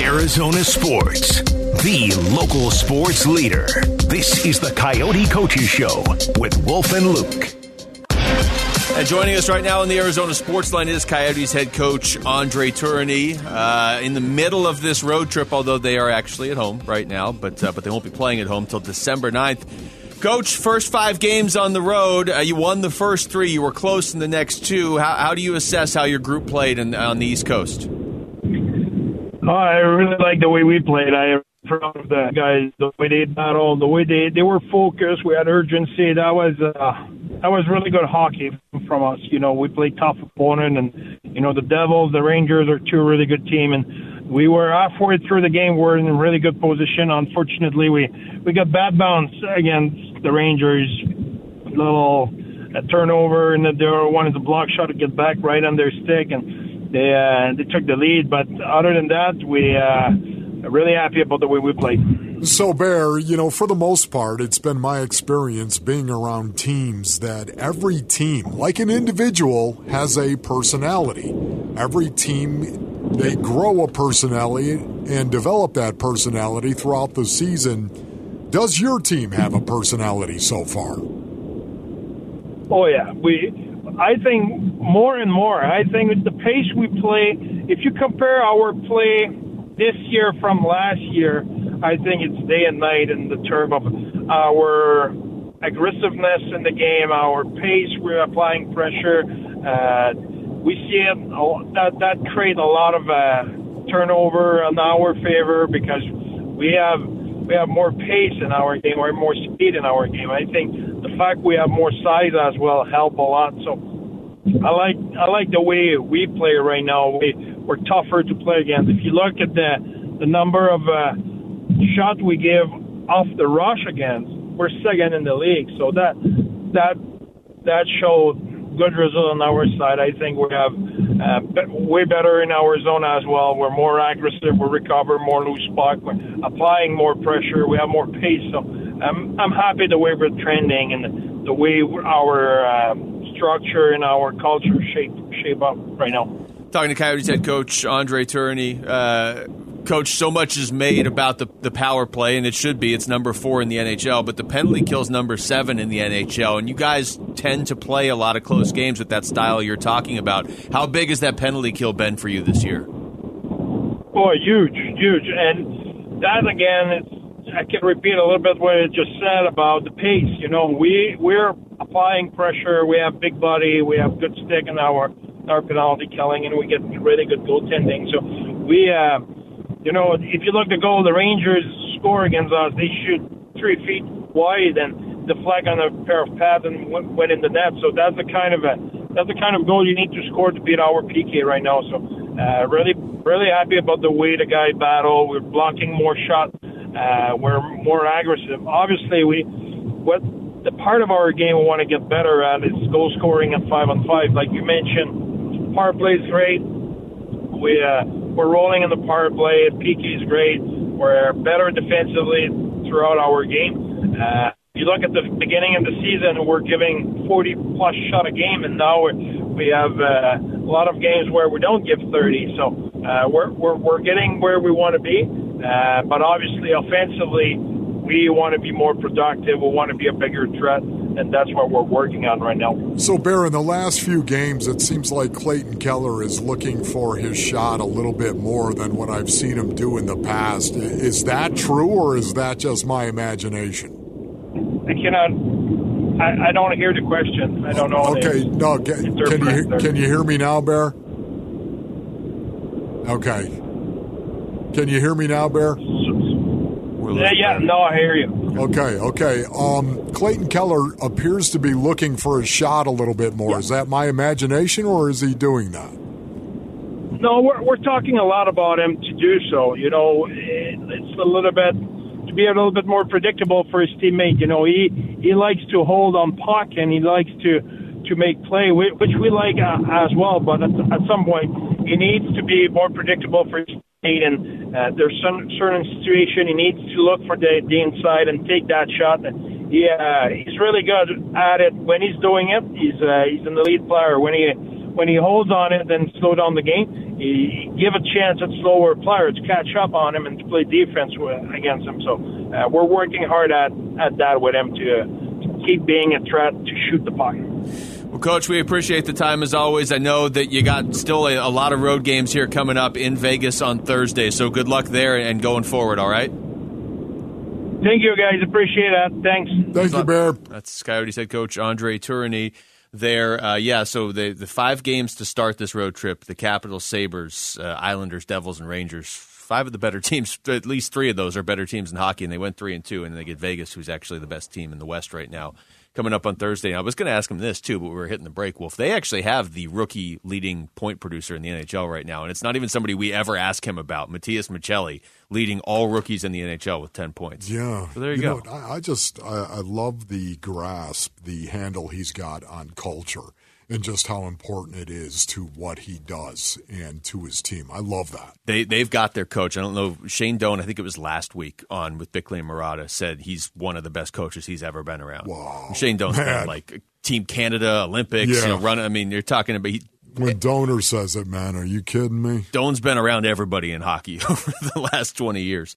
Arizona Sports, the local sports leader. This is the Coyote Coaches Show with Wolf and Luke. And joining us right now on the Arizona Sports Line is Coyotes head coach Andre Tourigny. Uh, in the middle of this road trip, although they are actually at home right now, but uh, but they won't be playing at home until December 9th. Coach, first five games on the road. Uh, you won the first three. You were close in the next two. How, how do you assess how your group played in, on the East Coast? Oh, I really like the way we played. I am proud of the guys, the way they battled, the way they they were focused. We had urgency. That was uh, that was really good hockey from us. You know, we played tough opponent, and you know the Devils, the Rangers are two really good team, and we were halfway through the game. We're in a really good position. Unfortunately, we we got bad bounce against the Rangers. Little a turnover, and they were wanted the block shot to get back right on their stick, and they uh, they took the lead. But other than that, we uh, are really happy about the way we played. So, Bear, you know, for the most part, it's been my experience being around teams that every team, like an individual, has a personality. Every team, they grow a personality and develop that personality throughout the season. Does your team have a personality so far? Oh yeah, we I think more and more. I think the pace we play, if you compare our play this year from last year, I think it's day and night in the term of our aggressiveness in the game, our pace. We're applying pressure. Uh, we see it that that creates a lot of uh, turnover in our favor because we have we have more pace in our game or more speed in our game. I think the fact we have more size as well help a lot. So I like I like the way we play right now. We we're tougher to play against. If you look at the the number of uh, shots we give off the rush against, we're second in the league. So that that that showed good result on our side. I think we have uh, way better in our zone as well. We're more aggressive. We recover more loose puck. We're applying more pressure. We have more pace. So I'm I'm happy the way we're trending and the way our uh, structure and our culture shape shape up right now. Talking to Coyotes head coach Andre Tourigny. Uh, Coach, so much is made about the, the power play, and it should be. It's number four in the NHL, but the penalty kill's number seven in the NHL, and you guys tend to play a lot of close games with that style you're talking about. How big has that penalty kill been for you this year? Oh, huge, huge. And that, again, I can repeat a little bit what I just said about the pace. You know, we, we're applying pressure. We have big body. We have good stick in our, our penalty killing, and we get really good goaltending. So we... Uh, you know, if you look at goal the Rangers score against us, they shoot three feet wide and the flag on a pair of pads and went, went in the net. So that's the kind of a that's the kind of goal you need to score to beat our PK right now. So uh, really, really happy about the way the guy battle. We're blocking more shots. Uh, we're more aggressive. Obviously, we what the part of our game we want to get better at is goal scoring at five on five. Like you mentioned, power play great. We uh, we're rolling in the power play. PK great. We're better defensively throughout our game. Uh, you look at the beginning of the season, we're giving 40 plus shot a game, and now we have uh, a lot of games where we don't give 30. So uh, we're, we're we're getting where we want to be, uh, but obviously offensively, we want to be more productive. We want to be a bigger threat and that's what we're working on right now. So, Bear, in the last few games, it seems like Clayton Keller is looking for his shot a little bit more than what I've seen him do in the past. Is that true, or is that just my imagination? I cannot. I, I don't hear the question. I don't know. Okay, no. Can, can you can you hear me now, Bear? Okay. Can you hear me now, Bear? Yeah, yeah. No, I hear you. Okay, okay. Um, Clayton Keller appears to be looking for a shot a little bit more. Yeah. Is that my imagination, or is he doing that? No, we're we're talking a lot about him to do so. You know, it's a little bit to be a little bit more predictable for his teammate. You know, he he likes to hold on puck and he likes to to make play, which we like uh, as well. But at, at some point, he needs to be more predictable for his and uh, there's some certain situation he needs to look for the, the inside and take that shot. And uh, he's really good at it when he's doing it. He's uh, he's an elite player. When he when he holds on it, then slow down the game. He give a chance at slower players to catch up on him and to play defense with, against him. So uh, we're working hard at at that with him to, to keep being a threat to shoot the puck. Well, Coach, we appreciate the time as always. I know that you got still a, a, lot of road games here coming up in Vegas on Thursday, so good luck there and going forward, all right? Thank you, guys. Appreciate that. Thanks. Thank you, Bear. That's Coyotes head coach Andre Tourigny there. Uh, yeah, so the the five games to start this road trip: the Capitals, Sabres, uh, Islanders, Devils, and Rangers. Five of the better teams, at least three of those, are better teams in hockey, and they went three and two, and they get Vegas, who's actually the best team in the West right now coming up on Thursday. I was going to ask him this too, but we were hitting the break. Wolf, they actually have the rookie leading point producer in the NHL right now, and it's not even somebody we ever ask him about. Matias Maccelli leading all rookies in the NHL with ten points. Yeah, so there you, you go. Know, I, I just I, I love the grasp, the handle he's got on culture and just how important it is to what he does and to his team. I love that. They they've got their coach. I don't know Shane Doan. I think it was last week on with Bickley and Marotta said he's one of the best coaches he's ever been around. Wow, Shane Doan's Man. been like Team Canada, Olympics, yeah. you know, run. I mean, you're talking about. He, when Donor says it, man, are you kidding me? Doan's been around everybody in hockey over the last 20 years.